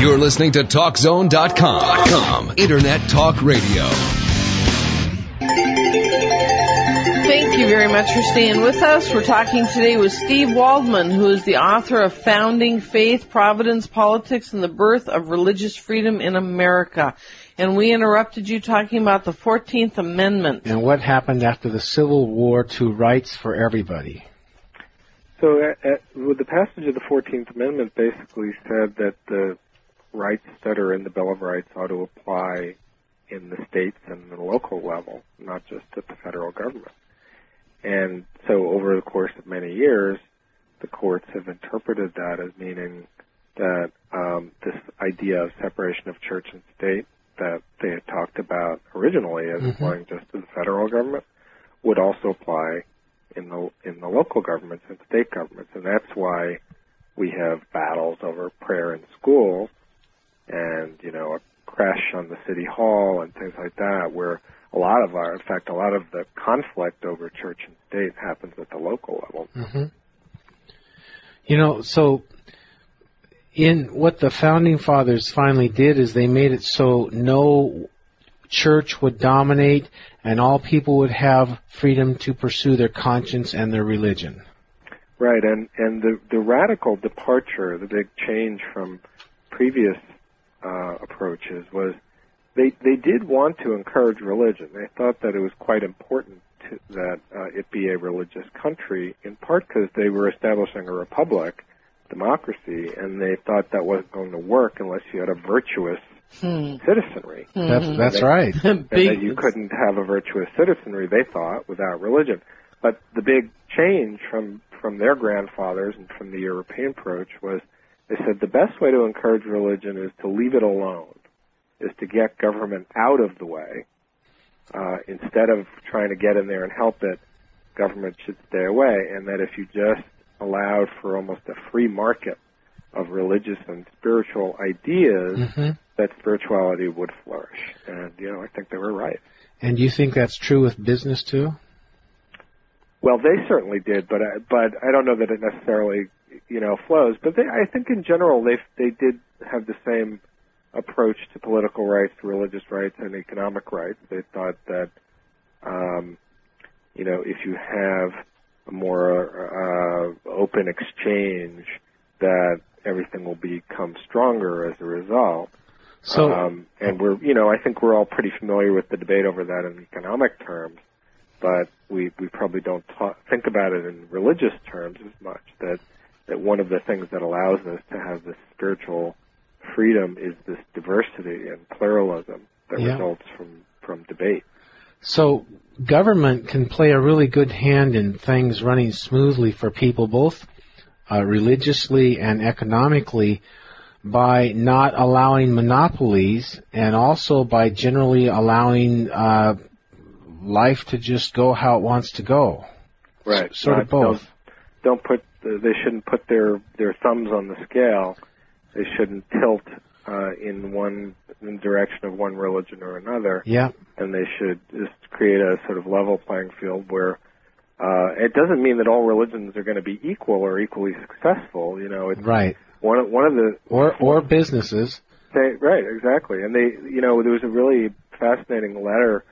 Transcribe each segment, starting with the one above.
You're listening to TalkZone.com. Internet Talk Radio. Thank you very much for staying with us. We're talking today with Steve Waldman, who is the author of Founding Faith, Providence, Politics, and the Birth of Religious Freedom in America. And we interrupted you talking about the 14th Amendment. And what happened after the Civil War to rights for everybody? So, at, at, with the passage of the 14th Amendment, basically said that the rights that are in the Bill of Rights ought to apply in the states and the local level, not just at the federal government. And so over the course of many years, the courts have interpreted that as meaning that um, this idea of separation of church and state that they had talked about originally as mm-hmm. applying just to the federal government would also apply in the in the local governments and state governments, and that's why we have battles over prayer in schools and you know a crèche on the city hall and things like that, where a lot of our, in fact, a lot of the conflict over church and state happens at the local level. Mm-hmm. You know, so in what the founding fathers finally did is they made it so no church would dominate and all people would have freedom to pursue their conscience and their religion. Right, and and the the radical departure, the big change from previous uh, approaches was they they did want to encourage religion. They thought that it was quite important to, that uh, it be a religious country, in part because they were establishing a republic, democracy, and they thought that wasn't going to work unless you had a virtuous hmm. citizenry. Hmm. That's that's right. and that you couldn't have a virtuous citizenry. They thought without religion. But the big change from from their grandfathers and from the European approach was they said the best way to encourage religion is to leave it alone, is to get government out of the way. Uh, instead of trying to get in there and help it, government should stay away. And that if you just allowed for almost a free market of religious and spiritual ideas, mm-hmm. that spirituality would flourish. And, you know, I think they were right. And do you think that's true with business too? Well, they certainly did, but I, but I don't know that it necessarily you know flows. But they, I think in general they they did have the same approach to political rights, religious rights, and economic rights. They thought that um, you know if you have a more uh, open exchange, that everything will become stronger as a result. So, um, and we're, you know, I think we're all pretty familiar with the debate over that in economic terms, but we we probably don't talk, think about it in religious terms as much. That that one of the things that allows us to have this spiritual freedom is this diversity and pluralism that yeah. results from, from debate. So government can play a really good hand in things running smoothly for people, both uh, religiously and economically, by not allowing monopolies and also by generally allowing uh, life to just go how it wants to go. Right. S- sort of both. Don't, don't put they shouldn't put their their thumbs on the scale. They shouldn't tilt uh, in one in direction of one religion or another. Yeah. And they should just create a sort of level playing field where uh, it doesn't mean that all religions are going to be equal or equally successful. You know, it's right. One of, one of the or or businesses. They, right, exactly. And they, you know, there was a really fascinating letter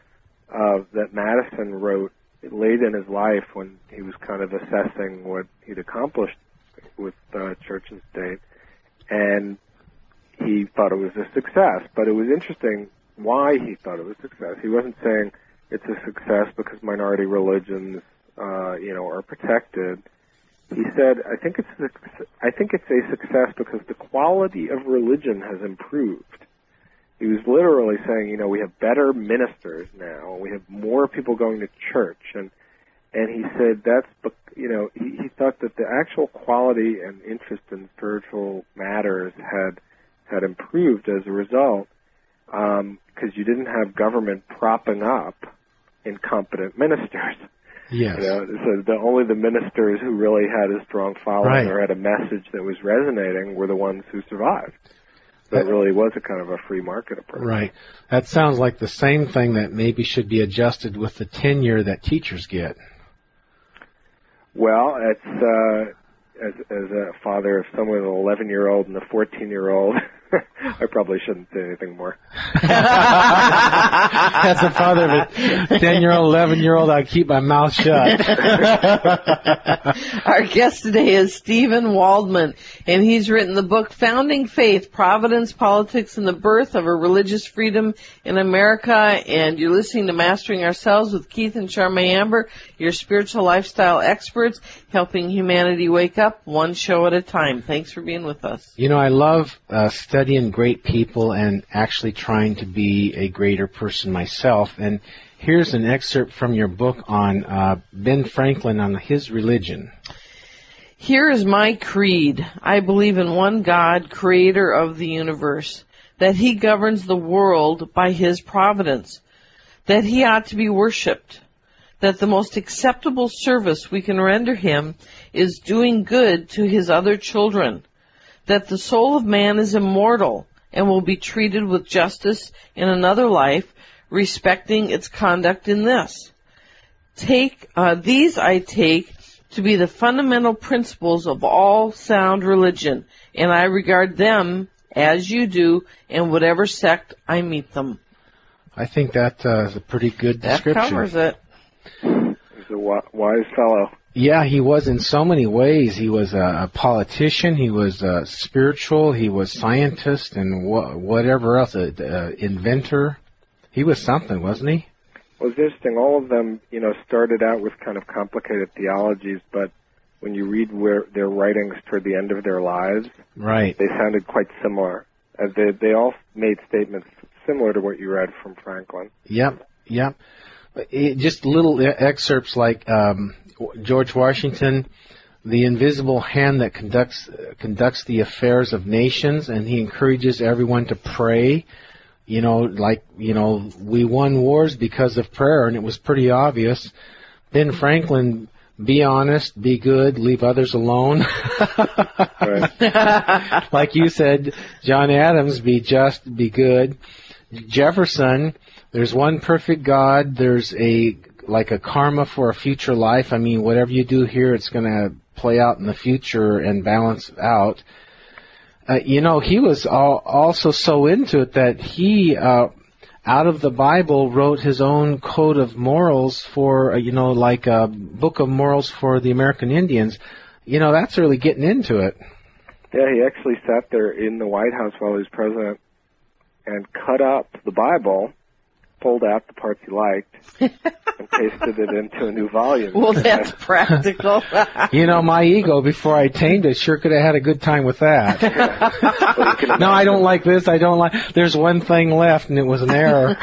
uh, that Madison wrote late in his life when he was kind of assessing what he'd accomplished with uh, church and state, and he thought it was a success. But it was interesting why he thought it was a success. He wasn't saying it's a success because minority religions, uh, you know, are protected. He said, "I think it's a, I think it's a success because the quality of religion has improved." He was literally saying, you know, we have better ministers now. We have more people going to church, and and he said that's, you know, he, he thought that the actual quality and interest in spiritual matters had had improved as a result, because um, you didn't have government propping up incompetent ministers. Yes. You know, so the only the ministers who really had a strong following right. or had a message that was resonating were the ones who survived that really was a kind of a free market approach. Right. That sounds like the same thing that maybe should be adjusted with the tenure that teachers get. Well, it's uh, as as a father of someone with an 11 year old and a 14 year old. I probably shouldn't say anything more. As a father of a 10 year old, 11 year old, I keep my mouth shut. Our guest today is Stephen Waldman, and he's written the book Founding Faith, Providence, Politics, and the Birth of a Religious Freedom in America. And you're listening to Mastering Ourselves with Keith and Charmaine Amber, your spiritual lifestyle experts, helping humanity wake up one show at a time. Thanks for being with us. You know, I love uh, studying great people and actually trying to be a greater person myself. And here's an excerpt from your book on uh, Ben Franklin on his religion. Here is my creed. I believe in one God, creator of the universe, that he governs the world by his providence, that he ought to be worshipped, that the most acceptable service we can render him is doing good to his other children, that the soul of man is immortal and will be treated with justice in another life, respecting its conduct in this. Take, uh, these I take to be the fundamental principles of all sound religion, and I regard them as you do in whatever sect I meet them. I think that uh, is a pretty good description. That description. covers it. He's a wise fellow. Yeah, he was in so many ways. He was a, a politician. He was uh, spiritual. He was scientist and wha- whatever else, a, a inventor. He was something, wasn't he? Well, it's interesting. All of them, you know, started out with kind of complicated theologies, but when you read where their writings toward the end of their lives, Right. they sounded quite similar. Uh, they they all made statements similar to what you read from Franklin. Yep. Yep. It, just little excerpts like um, George Washington, the invisible hand that conducts uh, conducts the affairs of nations, and he encourages everyone to pray. You know, like you know, we won wars because of prayer, and it was pretty obvious. Ben Franklin, be honest, be good, leave others alone. Like you said, John Adams, be just, be good. Jefferson, there's one perfect God. There's a like a karma for a future life. I mean, whatever you do here, it's going to play out in the future and balance out. Uh, you know, he was all, also so into it that he, uh, out of the Bible, wrote his own code of morals for, uh, you know, like a book of morals for the American Indians. You know, that's really getting into it. Yeah, he actually sat there in the White House while he was president and cut up the Bible, pulled out the parts he liked, and pasted it into a new volume. Well, that's practical. You know, my ego before I tamed it sure could have had a good time with that. Well, no, I don't like this. I don't like. There's one thing left, and it was an error.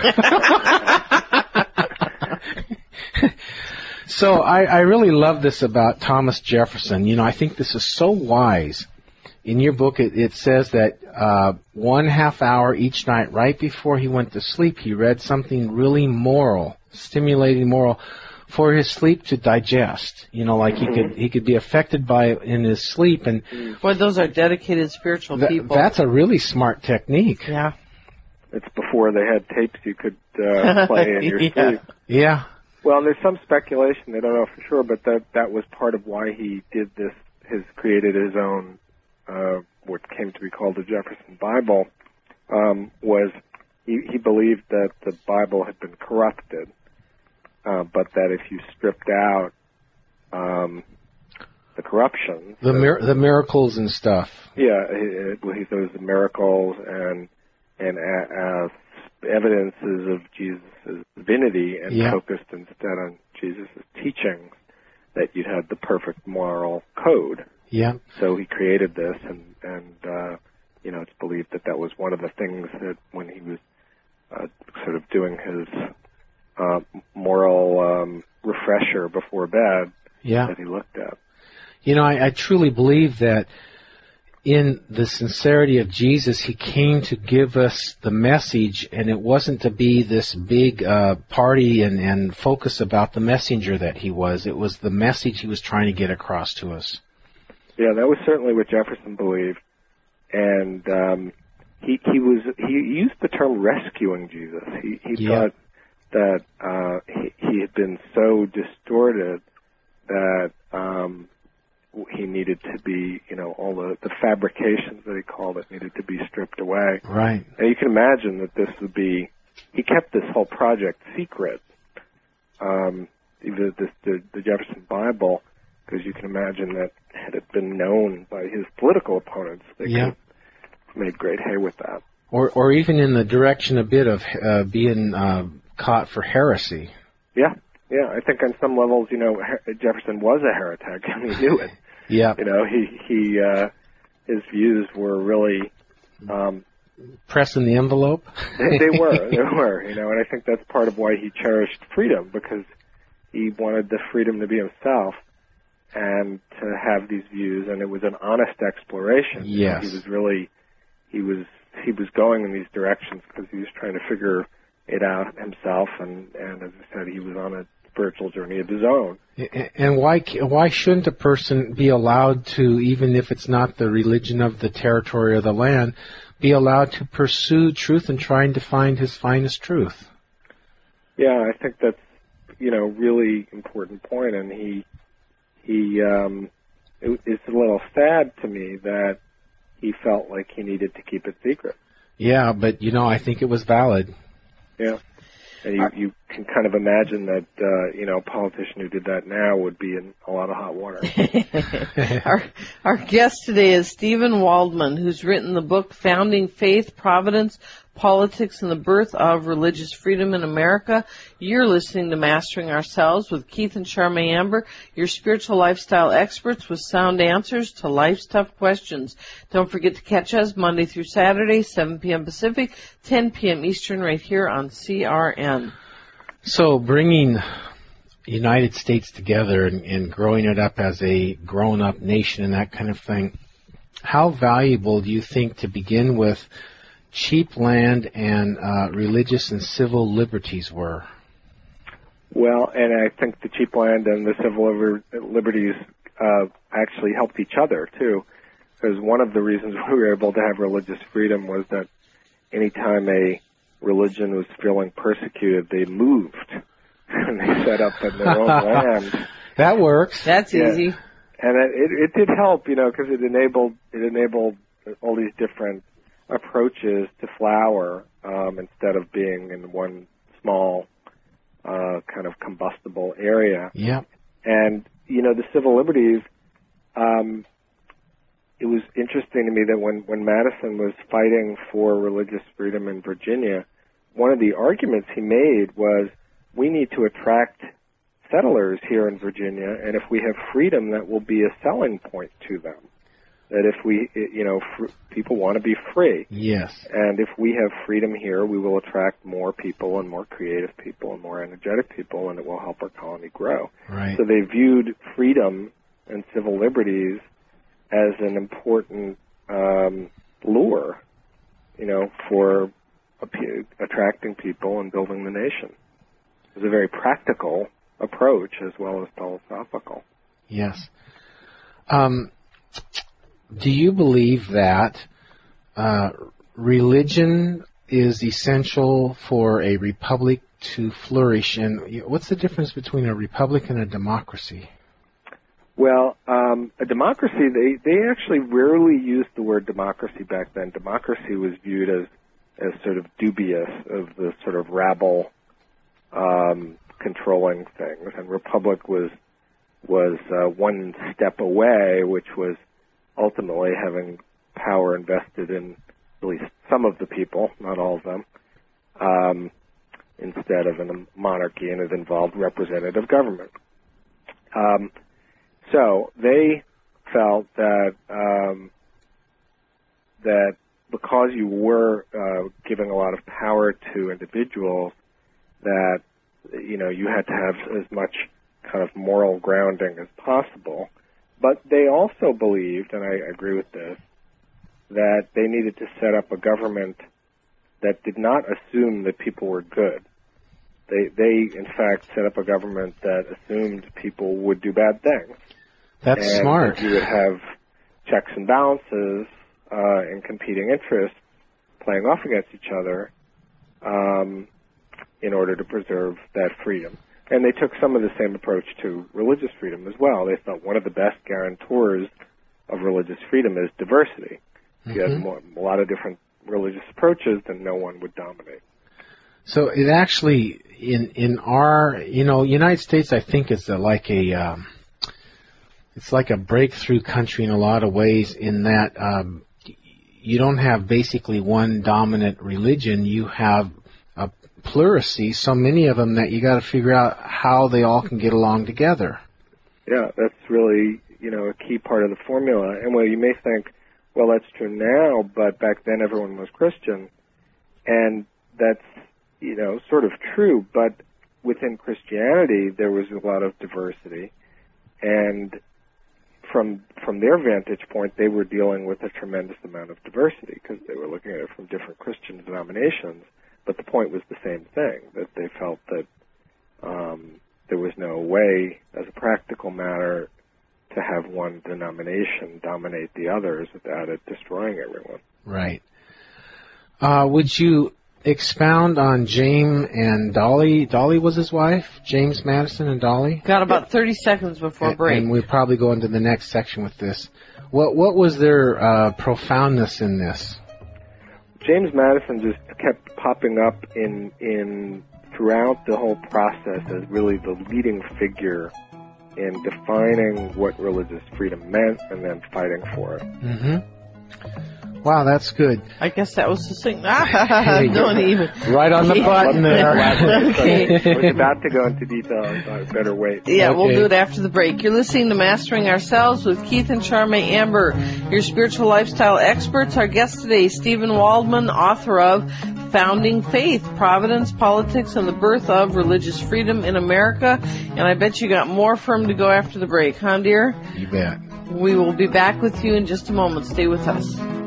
so I, I really love this about Thomas Jefferson. You know, I think this is so wise. In your book, it, it says that uh, one half hour each night, right before he went to sleep, he read something really moral, stimulating moral, for his sleep to digest. You know, like he could he could be affected by it in his sleep, and well those are dedicated spiritual Th- people. that's a really smart technique. yeah. It's before they had tapes you could uh, play in your Yeah. sleep. Yeah. Well, there's some speculation. They don't know for sure, but that that was part of why he did this. His created his own, uh, what came to be called the Jefferson Bible, um, was he, he believed that the Bible had been corrupted, uh, but that if you stripped out um, the corruption, The mir- the miracles and stuff. yeah, it, it, he those the miracles and and uh, uh, evidences of Jesus' divinity, and Yeah. focused instead on Jesus' teachings, that you'd have the perfect moral code. Yeah. So he created this, and and uh, you know it's believed that that was one of the things that when he was uh, sort of doing his uh, moral um, refresher before bed, Yeah. that he looked at. You know, I, I truly believe that in the sincerity of Jesus, He came to give us the message, and it wasn't to be this big uh, party and, and focus about the messenger that He was. It was the message He was trying to get across to us. Yeah, that was certainly what Jefferson believed, and um, he he was he used the term rescuing Jesus. He he Yeah. thought that uh, he, he had been so distorted that um, he needed to be, you know, all the, the fabrications that he called it needed to be stripped away. Right. And you can imagine that this would be, he kept this whole project secret, um, even this, the, the Jefferson Bible, because you can imagine that had it been known by his political opponents, they Yeah. could have made great hay with that. Or, or even in the direction a bit of uh, being uh, caught for heresy. Yeah, yeah. I think on some levels, you know, Her- Jefferson was a heretic, and he knew it. Yeah. You know, he he uh, his views were really um, Pressing the envelope. they, they were they were you know, and I think that's part of why he cherished freedom because he wanted the freedom to be himself and to have these views, and it was an honest exploration. Yes. he was really he was he was going in these directions because he was trying to figure it out himself, and and as I said, he was on a spiritual journey of his own. And why why shouldn't a person be allowed to, even if it's not the religion of the territory or the land, be allowed to pursue truth and trying to find his finest truth? Yeah, I think that's you know really important point, and he he um, it, it's a little sad to me that he felt like he needed to keep it secret. Yeah, but you know, I think it was valid. Yeah, and you you can kind of imagine that uh, you know a politician who did that now would be in a lot of hot water. our, our guest today is Stephen Waldman, who's written the book Founding Faith, Providence, Politics, and the Birth of Religious Freedom in America. You're listening to Mastering Ourselves with Keith and Charmaine Amber, your spiritual lifestyle experts with sound answers to life's tough questions. Don't forget to catch us Monday through Saturday, 7 p.m. Pacific, 10 p.m. Eastern, right here on CRN. So bringing United States together and, and growing it up as a grown-up nation and that kind of thing, how valuable do you think to begin with cheap land and uh, religious and civil liberties were? Well, and I think the cheap land and the civil liberties uh, actually helped each other too, because one of the reasons we were able to have religious freedom was that anytime a religion was feeling persecuted, they moved and they set up in their own land. That works. That's Yeah. easy. and it, it, it did help, you know, because it enabled it enabled all these different approaches to flower um, instead of being in one small uh, kind of combustible area. Yeah. And you know, the civil liberties. Um, it was interesting to me that when when Madison was fighting for religious freedom in Virginia, one of the arguments he made was we need to attract settlers here in Virginia, and if we have freedom, that will be a selling point to them. That if we, you know, fr- people want to be free, Yes. and if we have freedom here, we will attract more people and more creative people and more energetic people, and it will help our colony grow. Right. So they viewed freedom and civil liberties as an important um, lure, you know, for attracting people and building the nation. Was a very practical approach as well as philosophical. Yes. Um, do you believe that uh, religion is essential for a republic to flourish? And what's the difference between a republic and a democracy? Well, um, a democracy, they, they actually rarely used the word democracy back then. Democracy was viewed as, as sort of dubious of the sort of rabble um, controlling things, and republic was was uh, one step away, which was ultimately having power invested in at least some of the people, not all of them, um, instead of in a monarchy, and it involved representative government. Um, so they felt that um, that because you were uh, giving a lot of power to individuals, that you know you had to have as much kind of moral grounding as possible. But they also believed, and I agree with this, that they needed to set up a government that did not assume that people were good. They, they in fact, set up a government that assumed people would do bad things. That's and smart. You would have checks and balances uh, and competing interests playing off against each other um, in order to preserve that freedom. And they took some of the same approach to religious freedom as well. They thought one of the best guarantors of religious freedom is diversity. If you had more, a lot of different religious approaches, then no one would dominate. So it actually in in our you know United States I think is a, like a um, it's like a breakthrough country in a lot of ways in that um, you don't have basically one dominant religion. You have a plurality, so many of them that you got to figure out how they all can get along together. Yeah, that's really you know a key part of the formula. And well, you may think, well, that's true now, but back then everyone was Christian, and that's you know sort of true. But within Christianity, there was a lot of diversity, and from from their vantage point, they were dealing with a tremendous amount of diversity because they were looking at it from different Christian denominations. But the point was the same thing that they felt that um, there was no way, as a practical matter, to have one denomination dominate the others without it destroying everyone. Right. Uh, would you expound on James and Dolly? Dolly was his wife, James Madison and Dolly. Got about 30 seconds before And- break. And we'll probably go into the next section with this. What what was their uh, profoundness in this? James Madison just kept popping up in in throughout the whole process as really the leading figure in defining what religious freedom meant and then fighting for it. Mm-hmm. Wow, that's good. I guess that was succinct. Don't even. Right on the button there. Okay. I was about to go into detail. I better wait. Yeah, we'll do it after the break. You're listening to Mastering Ourselves with Keith and Charmaine Amber, your spiritual lifestyle experts. Our guest today, Stephen Waldman, author of Founding Faith, Providence, Politics, and the Birth of Religious Freedom in America. And I bet you got more for him to go after the break, huh dear? You bet. We will be back with you in just a moment. Stay with us.